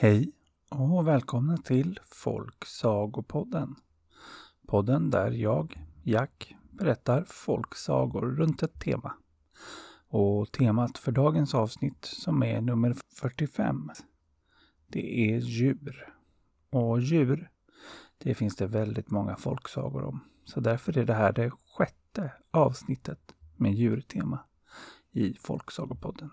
Hej och välkomna till Folksagopodden. Podden där jag, Jack, berättar folksagor runt ett tema. Och temat för dagens avsnitt som är nummer 45. Det är djur. Och djur, det finns det väldigt många folksagor om. Så därför är det här det sjätte avsnittet med djurtema i Folksagopodden.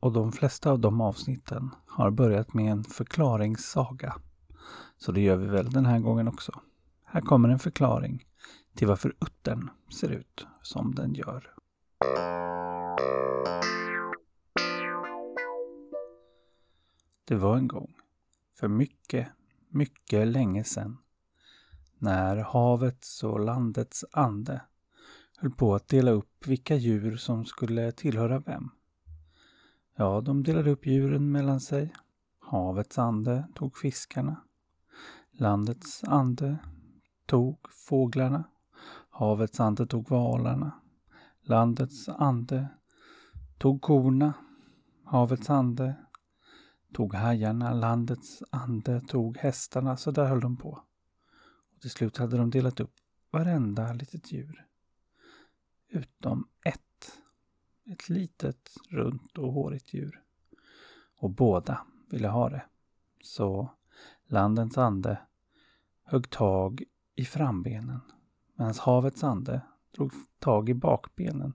Och de flesta av de avsnitten har börjat med en förklaringssaga. Så det gör vi väl den här gången också. Här kommer en förklaring till varför uttern ser ut som den gör. Det var en gång, för mycket, mycket länge sedan, när havets och landets ande höll på att dela upp vilka djur som skulle tillhöra vem. Ja, de delade upp djuren mellan sig. Havets ande tog fiskarna. Landets ande tog fåglarna. Havets ande tog valarna. Landets ande tog korna. Havets ande tog hajarna. Landets ande tog hästarna. Så där höll de på. Och till slut hade de delat upp varenda litet djur. Utom ett. Ett litet, runt och hårigt djur. Och båda ville ha det. Så landens ande högg tag i frambenen medan havets ande drog tag i bakbenen.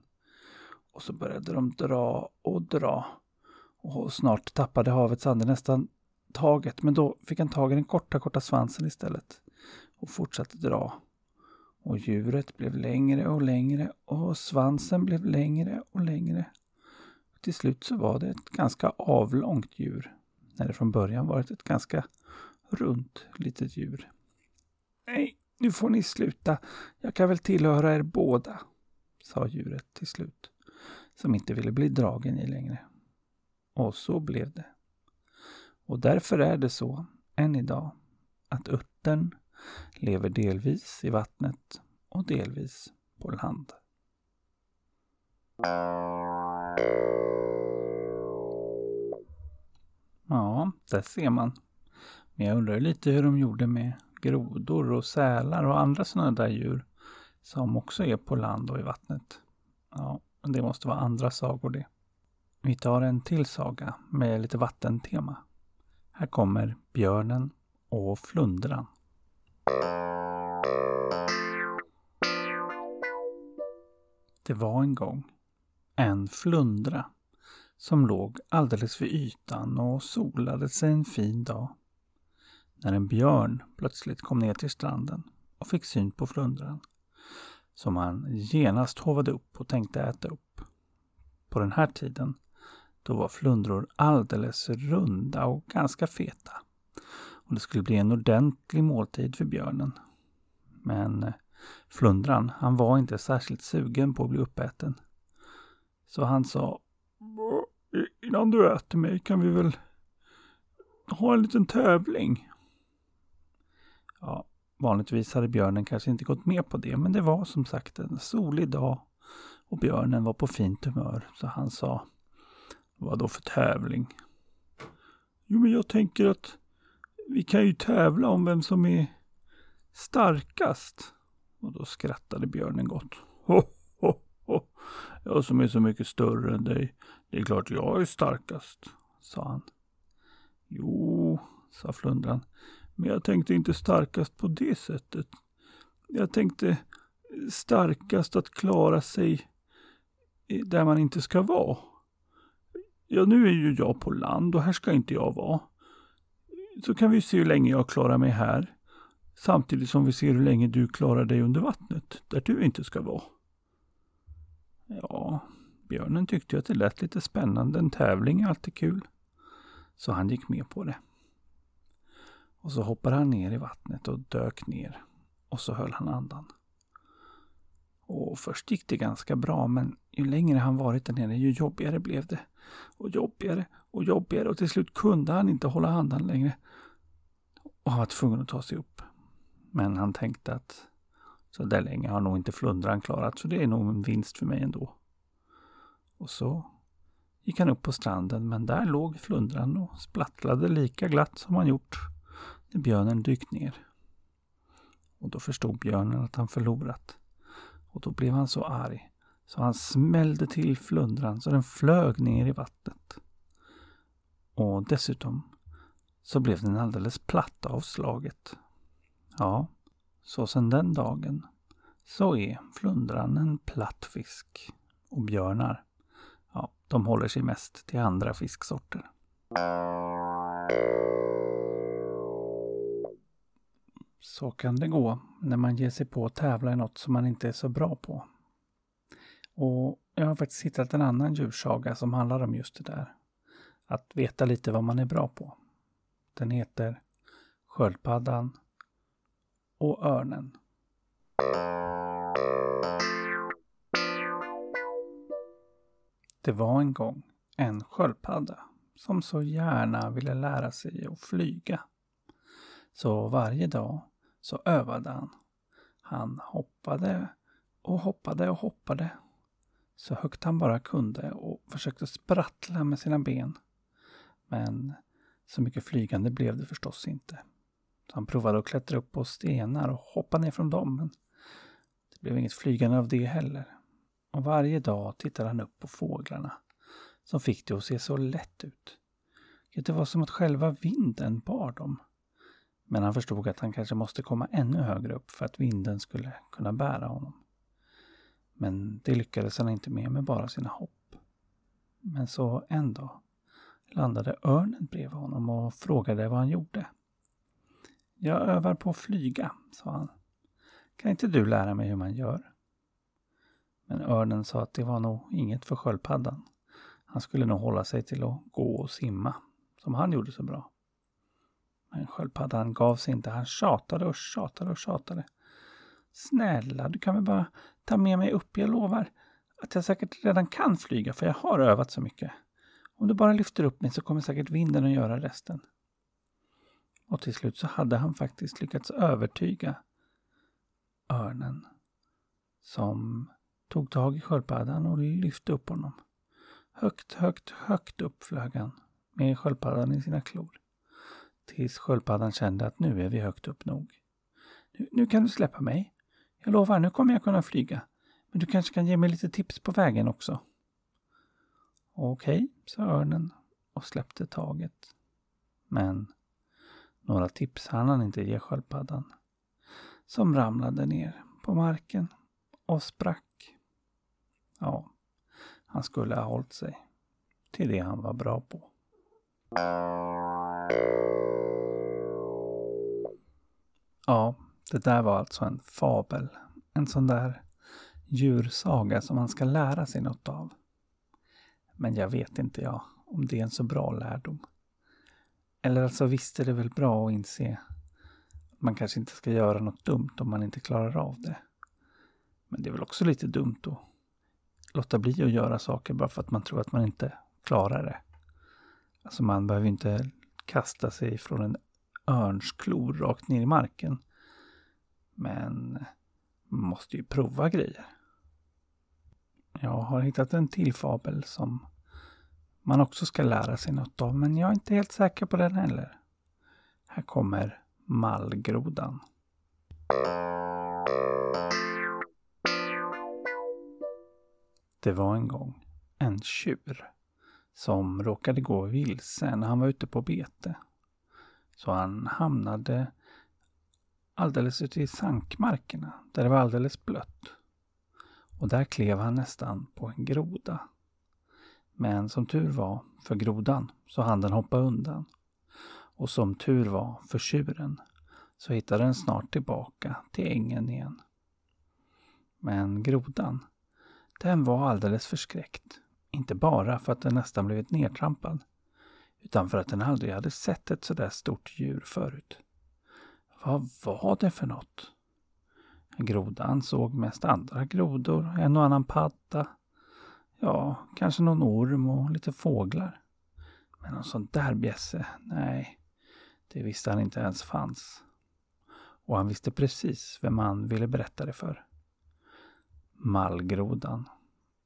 Och så började de dra och dra. Och snart tappade havets ande nästan taget, men då fick han tag i den korta, korta svansen istället och fortsatte dra och djuret blev längre och längre och svansen blev längre och längre. Till slut så var det ett ganska avlångt djur. När det från början varit ett ganska runt litet djur. Nej, nu får ni sluta. Jag kan väl tillhöra er båda, sa djuret till slut. Som inte ville bli dragen i längre. Och så blev det. Och därför är det så, än idag, att uttern lever delvis i vattnet och delvis på land. Ja, där ser man. Men jag undrar lite hur de gjorde med grodor och sälar och andra sådana där djur som också är på land och i vattnet. Ja, det måste vara andra sagor det. Vi tar en till saga med lite vattentema. Här kommer björnen och flundran. Det var en gång en flundra som låg alldeles vid ytan och solade sig en fin dag. När en björn plötsligt kom ner till stranden och fick syn på flundran som han genast hovade upp och tänkte äta upp. På den här tiden då var flundror alldeles runda och ganska feta. Och det skulle bli en ordentlig måltid för björnen. Men eh, flundran, han var inte särskilt sugen på att bli uppäten. Så han sa Innan du äter mig kan vi väl ha en liten tävling? Ja, vanligtvis hade björnen kanske inte gått med på det, men det var som sagt en solig dag och björnen var på fint humör, så han sa Vad då för tävling? Jo, men jag tänker att vi kan ju tävla om vem som är starkast. Och då skrattade björnen gott. Ho, ho, ho. Jag som är så mycket större än dig. Det är klart jag är starkast, sa han. Jo, sa flundran. Men jag tänkte inte starkast på det sättet. Jag tänkte starkast att klara sig där man inte ska vara. Ja, nu är ju jag på land och här ska inte jag vara. Så kan vi se hur länge jag klarar mig här. Samtidigt som vi ser hur länge du klarar dig under vattnet, där du inte ska vara. Ja, björnen tyckte att det lät lite spännande. En tävling är alltid kul. Så han gick med på det. Och så hoppade han ner i vattnet och dök ner. Och så höll han andan. Och först gick det ganska bra, men ju längre han varit där nere, ju jobbigare blev det. Och jobbigare och jobbigare och till slut kunde han inte hålla andan längre. Och han var tvungen att ta sig upp. Men han tänkte att så där länge har nog inte flundran klarat, så det är nog en vinst för mig ändå. Och så gick han upp på stranden men där låg flundran och splattlade lika glatt som han gjort när björnen dykt ner. Och då förstod björnen att han förlorat. Och då blev han så arg så han smällde till flundran så den flög ner i vattnet. Och dessutom så blev den alldeles platt av slaget. Ja, så sedan den dagen så är flundran en platt fisk. Och björnar, ja, de håller sig mest till andra fisksorter. Så kan det gå när man ger sig på att tävla i något som man inte är så bra på. Och jag har faktiskt hittat en annan djursaga som handlar om just det där. Att veta lite vad man är bra på. Den heter Sköldpaddan och Örnen. Det var en gång en sköldpadda som så gärna ville lära sig att flyga. Så varje dag så övade han. Han hoppade och hoppade och hoppade så högt han bara kunde och försökte sprattla med sina ben. Men så mycket flygande blev det förstås inte. Så han provade att klättra upp på stenar och hoppa ner från dem, men det blev inget flygande av det heller. Och varje dag tittade han upp på fåglarna, som fick det att se så lätt ut. Det var som att själva vinden bar dem. Men han förstod att han kanske måste komma ännu högre upp för att vinden skulle kunna bära honom. Men det lyckades han inte med med bara sina hopp. Men så en dag landade örnen bredvid honom och frågade vad han gjorde. Jag övar på att flyga, sa han. Kan inte du lära mig hur man gör? Men örnen sa att det var nog inget för sköldpaddan. Han skulle nog hålla sig till att gå och simma, som han gjorde så bra. Men sköldpaddan gav sig inte. Han tjatade och tjatade och tjatade. Snälla, du kan väl bara ta med mig upp, jag lovar att jag säkert redan kan flyga för jag har övat så mycket. Om du bara lyfter upp mig så kommer säkert vinden att göra resten. Och till slut så hade han faktiskt lyckats övertyga örnen som tog tag i sköldpaddan och lyfte upp honom. Högt, högt, högt upp flög han med sköldpaddan i sina klor. Tills sköldpaddan kände att nu är vi högt upp nog. Nu, nu kan du släppa mig. Jag lovar, nu kommer jag kunna flyga. Men du kanske kan ge mig lite tips på vägen också. Okej, okay, sa örnen och släppte taget. Men några tips hann han inte ge sköldpaddan. Som ramlade ner på marken och sprack. Ja, han skulle ha hållit sig till det han var bra på. Ja, det där var alltså en fabel. En sån där djursaga som man ska lära sig något av. Men jag vet inte jag om det är en så bra lärdom. Eller alltså visst är det väl bra att inse att man kanske inte ska göra något dumt om man inte klarar av det. Men det är väl också lite dumt att låta bli att göra saker bara för att man tror att man inte klarar det. Alltså man behöver inte kasta sig från en örnsklor rakt ner i marken. Men man måste ju prova grejer. Jag har hittat en till fabel som man också ska lära sig något av, men jag är inte helt säker på den heller. Här kommer Mallgrodan. Det var en gång en tjur som råkade gå vilse när han var ute på bete. Så han hamnade alldeles ute i sankmarkerna där det var alldeles blött. Och där klev han nästan på en groda. Men som tur var för grodan så hann den hoppa undan. Och som tur var för tjuren så hittade den snart tillbaka till ängen igen. Men grodan, den var alldeles förskräckt. Inte bara för att den nästan blivit nedtrampad, utan för att den aldrig hade sett ett sådär stort djur förut. Vad var det för något? Grodan såg mest andra grodor, en och annan padda. Ja, kanske någon orm och lite fåglar. Men någon sån där bjässe, nej, det visste han inte ens fanns. Och han visste precis vem han ville berätta det för. Mallgrodan.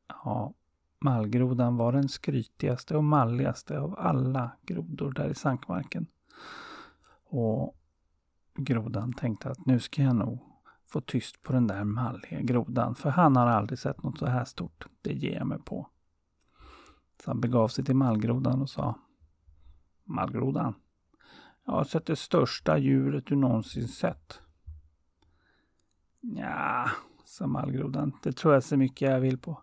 Ja, mallgrodan var den skrytigaste och malligaste av alla grodor där i sankmarken. Och grodan tänkte att nu ska jag nog få tyst på den där malliga grodan, för han har aldrig sett något så här stort. Det ger jag mig på. Så han begav sig till mallgrodan och sa Mallgrodan, jag har sett det största djuret du någonsin sett. Ja, sa mallgrodan, det tror jag så mycket jag vill på.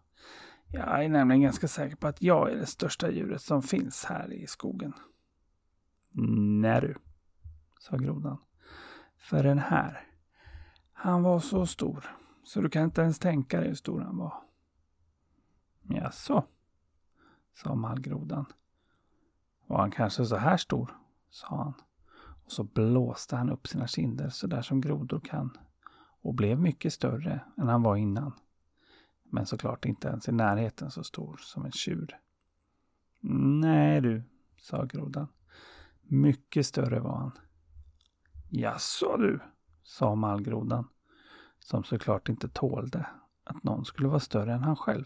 Jag är nämligen ganska säker på att jag är det största djuret som finns här i skogen. Nej du, sa grodan. För den här, han var så stor så du kan inte ens tänka dig hur stor han var. Jaså, sa mallgrodan. Var han kanske så här stor? sa han. Och så blåste han upp sina kinder så där som grodor kan och blev mycket större än han var innan. Men såklart inte ens i närheten så stor som en tjur. Nej du, sa grodan. Mycket större var han. Jaså du, sa mallgrodan. Som såklart inte tålde att någon skulle vara större än han själv.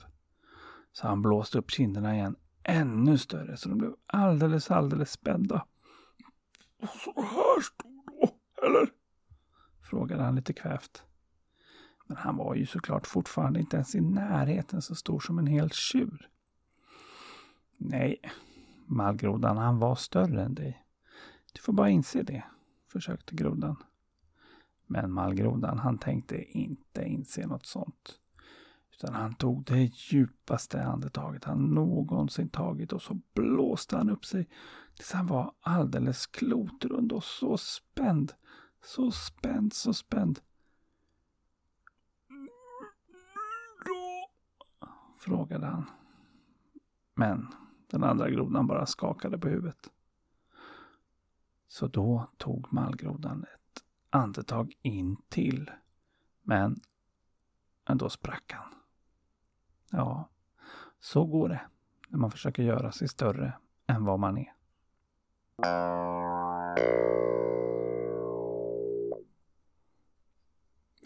Så han blåste upp kinderna igen ännu större så de blev alldeles, alldeles spädda. Så här stor då, eller? Frågade han lite kvävt. Men han var ju såklart fortfarande inte ens i närheten så stor som en hel tjur. Nej, mallgrodan, han var större än dig. Du får bara inse det, försökte grodan. Men mallgrodan, han tänkte inte inse något sånt. Utan han tog det djupaste andetaget han någonsin tagit och så blåste han upp sig tills han var alldeles klotrund och så spänd. Så spänd, så spänd. Då? frågade han. Men den andra grodan bara skakade på huvudet. Så då tog mallgrodan andetag in till. Men ändå sprack han. Ja, så går det när man försöker göra sig större än vad man är.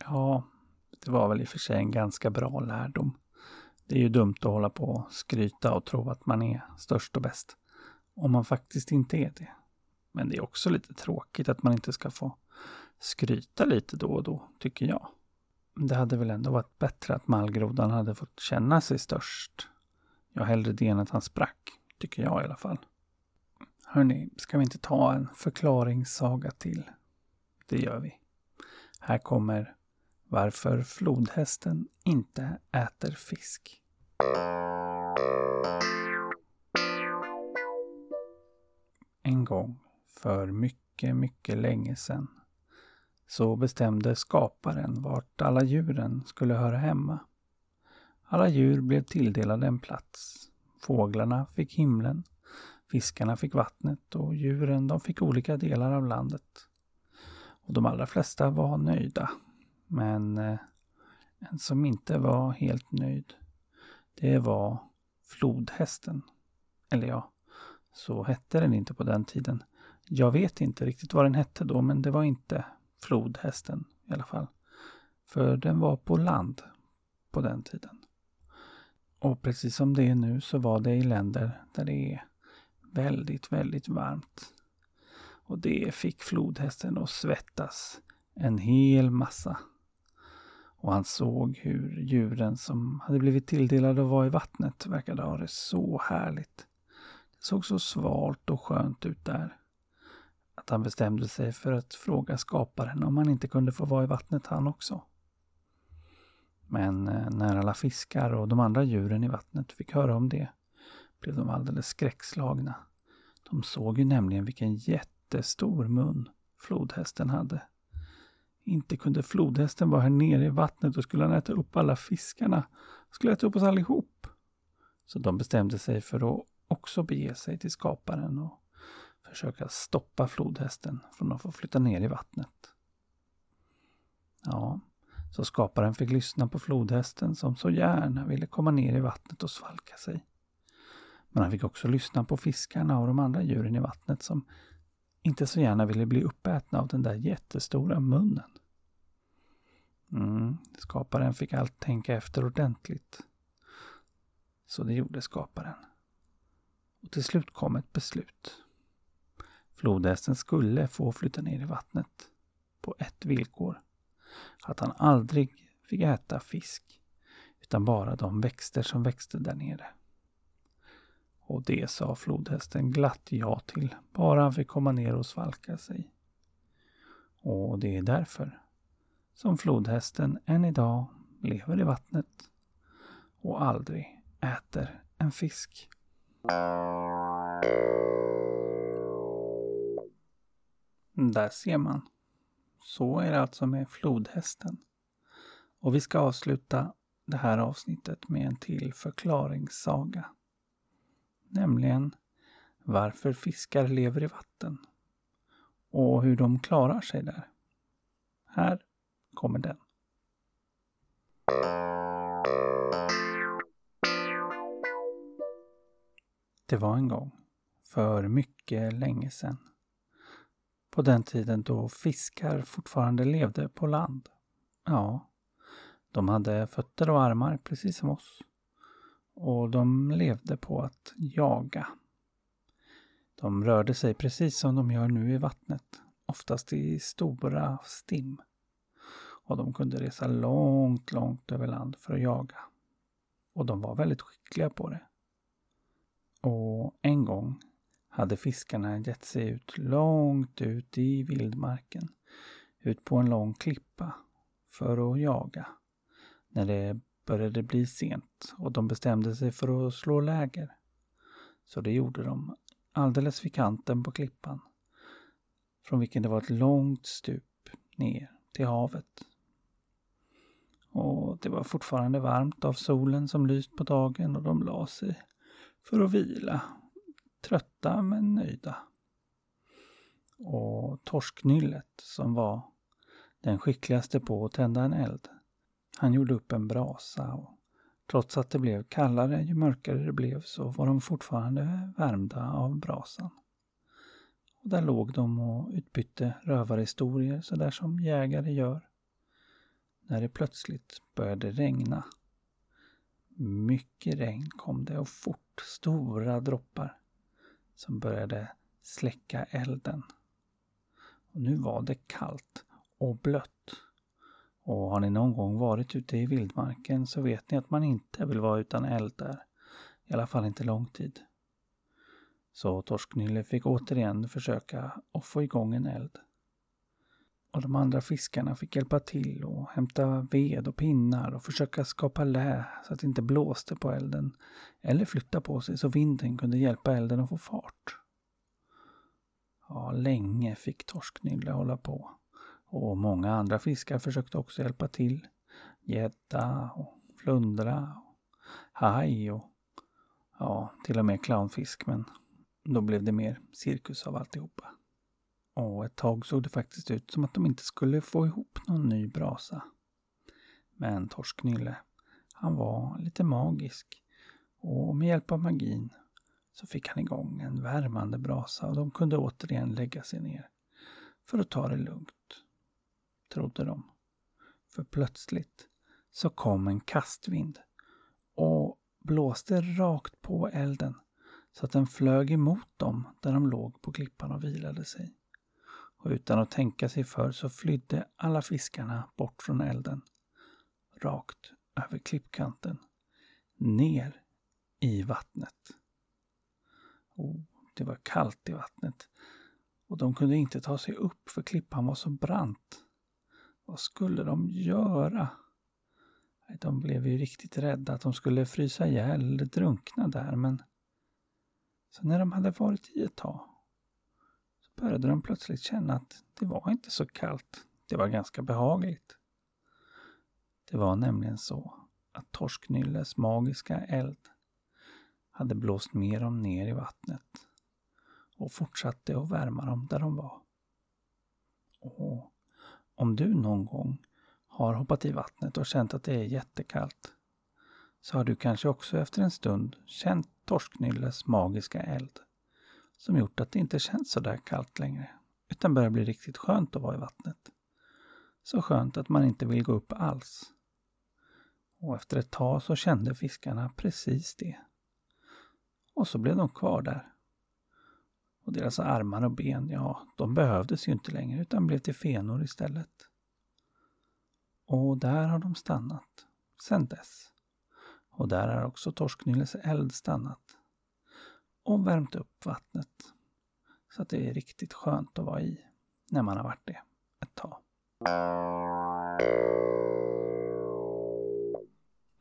Ja, det var väl i och för sig en ganska bra lärdom. Det är ju dumt att hålla på och skryta och tro att man är störst och bäst. Om man faktiskt inte är det. Men det är också lite tråkigt att man inte ska få skryta lite då och då, tycker jag. Det hade väl ändå varit bättre att mallgrodan hade fått känna sig störst. Jag hellre det än att han sprack, tycker jag i alla fall. Hörni, ska vi inte ta en förklaringssaga till? Det gör vi. Här kommer varför flodhästen inte äter fisk. En gång för mycket, mycket länge sedan så bestämde skaparen vart alla djuren skulle höra hemma. Alla djur blev tilldelade en plats. Fåglarna fick himlen, fiskarna fick vattnet och djuren de fick olika delar av landet. Och de allra flesta var nöjda. Men eh, en som inte var helt nöjd, det var flodhästen. Eller ja, så hette den inte på den tiden. Jag vet inte riktigt vad den hette då, men det var inte flodhästen i alla fall. För den var på land på den tiden. Och precis som det är nu så var det i länder där det är väldigt, väldigt varmt. Och det fick flodhästen att svettas en hel massa. Och han såg hur djuren som hade blivit tilldelade att vara i vattnet verkade ha det så härligt. Det såg så svalt och skönt ut där att han bestämde sig för att fråga skaparen om han inte kunde få vara i vattnet han också. Men eh, när alla fiskar och de andra djuren i vattnet fick höra om det blev de alldeles skräckslagna. De såg ju nämligen vilken jättestor mun flodhästen hade. Inte kunde flodhästen vara här nere i vattnet och skulle han äta upp alla fiskarna. Skulle äta upp oss allihop. Så de bestämde sig för att också bege sig till skaparen och försöka stoppa flodhästen från att få flytta ner i vattnet. Ja, så skaparen fick lyssna på flodhästen som så gärna ville komma ner i vattnet och svalka sig. Men han fick också lyssna på fiskarna och de andra djuren i vattnet som inte så gärna ville bli uppätna av den där jättestora munnen. Mm, skaparen fick allt tänka efter ordentligt. Så det gjorde skaparen. Och till slut kom ett beslut. Flodhästen skulle få flytta ner i vattnet på ett villkor. Att han aldrig fick äta fisk utan bara de växter som växte där nere. Och det sa flodhästen glatt ja till, bara han fick komma ner och svalka sig. Och det är därför som flodhästen än idag lever i vattnet och aldrig äter en fisk. Där ser man. Så är det alltså med flodhästen. Och vi ska avsluta det här avsnittet med en till förklaringssaga. Nämligen varför fiskar lever i vatten och hur de klarar sig där. Här kommer den. Det var en gång, för mycket länge sedan. På den tiden då fiskar fortfarande levde på land. Ja, de hade fötter och armar precis som oss. Och de levde på att jaga. De rörde sig precis som de gör nu i vattnet, oftast i stora stim. Och de kunde resa långt, långt över land för att jaga. Och de var väldigt skickliga på det. Och en gång hade fiskarna gett sig ut långt ut i vildmarken, ut på en lång klippa, för att jaga. När det började bli sent och de bestämde sig för att slå läger. Så det gjorde de alldeles vid kanten på klippan, från vilken det var ett långt stup ner till havet. Och det var fortfarande varmt av solen som lyst på dagen och de la sig för att vila. Trötta men nöjda. Och torsknyllet som var den skickligaste på att tända en eld. Han gjorde upp en brasa och trots att det blev kallare ju mörkare det blev så var de fortfarande värmda av brasan. Och där låg de och utbytte rövarhistorier sådär som jägare gör. När det plötsligt började regna. Mycket regn kom det och fort, stora droppar som började släcka elden. Och nu var det kallt och blött. Och har ni någon gång varit ute i vildmarken så vet ni att man inte vill vara utan eld där. I alla fall inte lång tid. Så Torsknylle fick återigen försöka att få igång en eld. Och de andra fiskarna fick hjälpa till och hämta ved och pinnar och försöka skapa lä så att det inte blåste på elden. Eller flytta på sig så vinden kunde hjälpa elden att få fart. Ja, länge fick Torsknylle hålla på. Och många andra fiskar försökte också hjälpa till. Gädda och flundra och haj och ja, till och med clownfisk men då blev det mer cirkus av alltihopa. Och ett tag såg det faktiskt ut som att de inte skulle få ihop någon ny brasa. Men Torsknylle, han var lite magisk och med hjälp av magin så fick han igång en värmande brasa och de kunde återigen lägga sig ner för att ta det lugnt trodde de. För plötsligt så kom en kastvind och blåste rakt på elden så att den flög emot dem där de låg på klippan och vilade sig. Och utan att tänka sig för så flydde alla fiskarna bort från elden. Rakt över klippkanten. Ner i vattnet. Oh, det var kallt i vattnet och de kunde inte ta sig upp för klippan var så brant. Vad skulle de göra? De blev ju riktigt rädda att de skulle frysa ihjäl eller drunkna där men så när de hade varit i ett tag började de plötsligt känna att det var inte så kallt. Det var ganska behagligt. Det var nämligen så att Torsknylles magiska eld hade blåst med dem ner i vattnet och fortsatte att värma dem där de var. Och om du någon gång har hoppat i vattnet och känt att det är jättekallt så har du kanske också efter en stund känt Torsknylles magiska eld som gjort att det inte känns så där kallt längre utan börjar bli riktigt skönt att vara i vattnet. Så skönt att man inte vill gå upp alls. Och efter ett tag så kände fiskarna precis det. Och så blev de kvar där. Och deras armar och ben, ja, de behövdes ju inte längre utan blev till fenor istället. Och där har de stannat, sedan dess. Och där har också Torsknylles eld stannat. Och värmt upp vattnet. Så att det är riktigt skönt att vara i när man har varit det ett tag.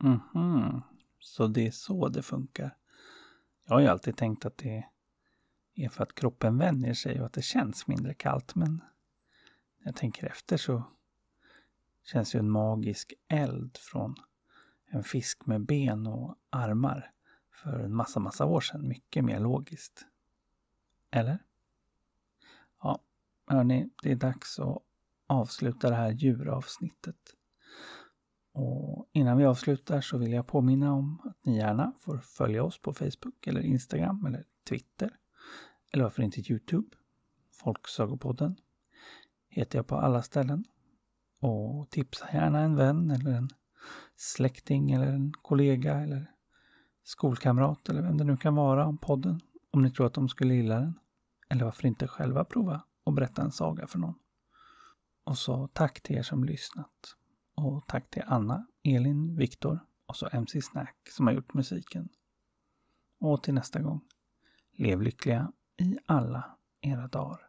Mhm, så det är så det funkar. Jag har ju alltid tänkt att det är för att kroppen vänjer sig och att det känns mindre kallt. Men när jag tänker efter så känns ju en magisk eld från en fisk med ben och armar för en massa, massa år sedan mycket mer logiskt. Eller? Ja, hörni, det är dags att avsluta det här djuravsnittet. Och innan vi avslutar så vill jag påminna om att ni gärna får följa oss på Facebook eller Instagram eller Twitter. Eller varför inte Youtube? Folksagopodden heter jag på alla ställen. Och tipsa gärna en vän eller en släkting eller en kollega eller skolkamrat eller vem det nu kan vara om podden. Om ni tror att de skulle gilla den. Eller varför inte själva prova och berätta en saga för någon. Och så tack till er som lyssnat. Och tack till Anna, Elin, Viktor och så MC Snack som har gjort musiken. Och till nästa gång. Lev lyckliga i alla era dagar.